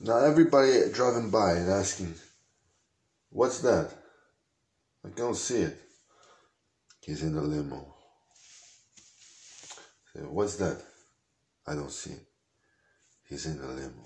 Now everybody driving by and asking, "What's that?" I don't see it. He's in the limo. Say, What's that? I don't see it. He's in the limo.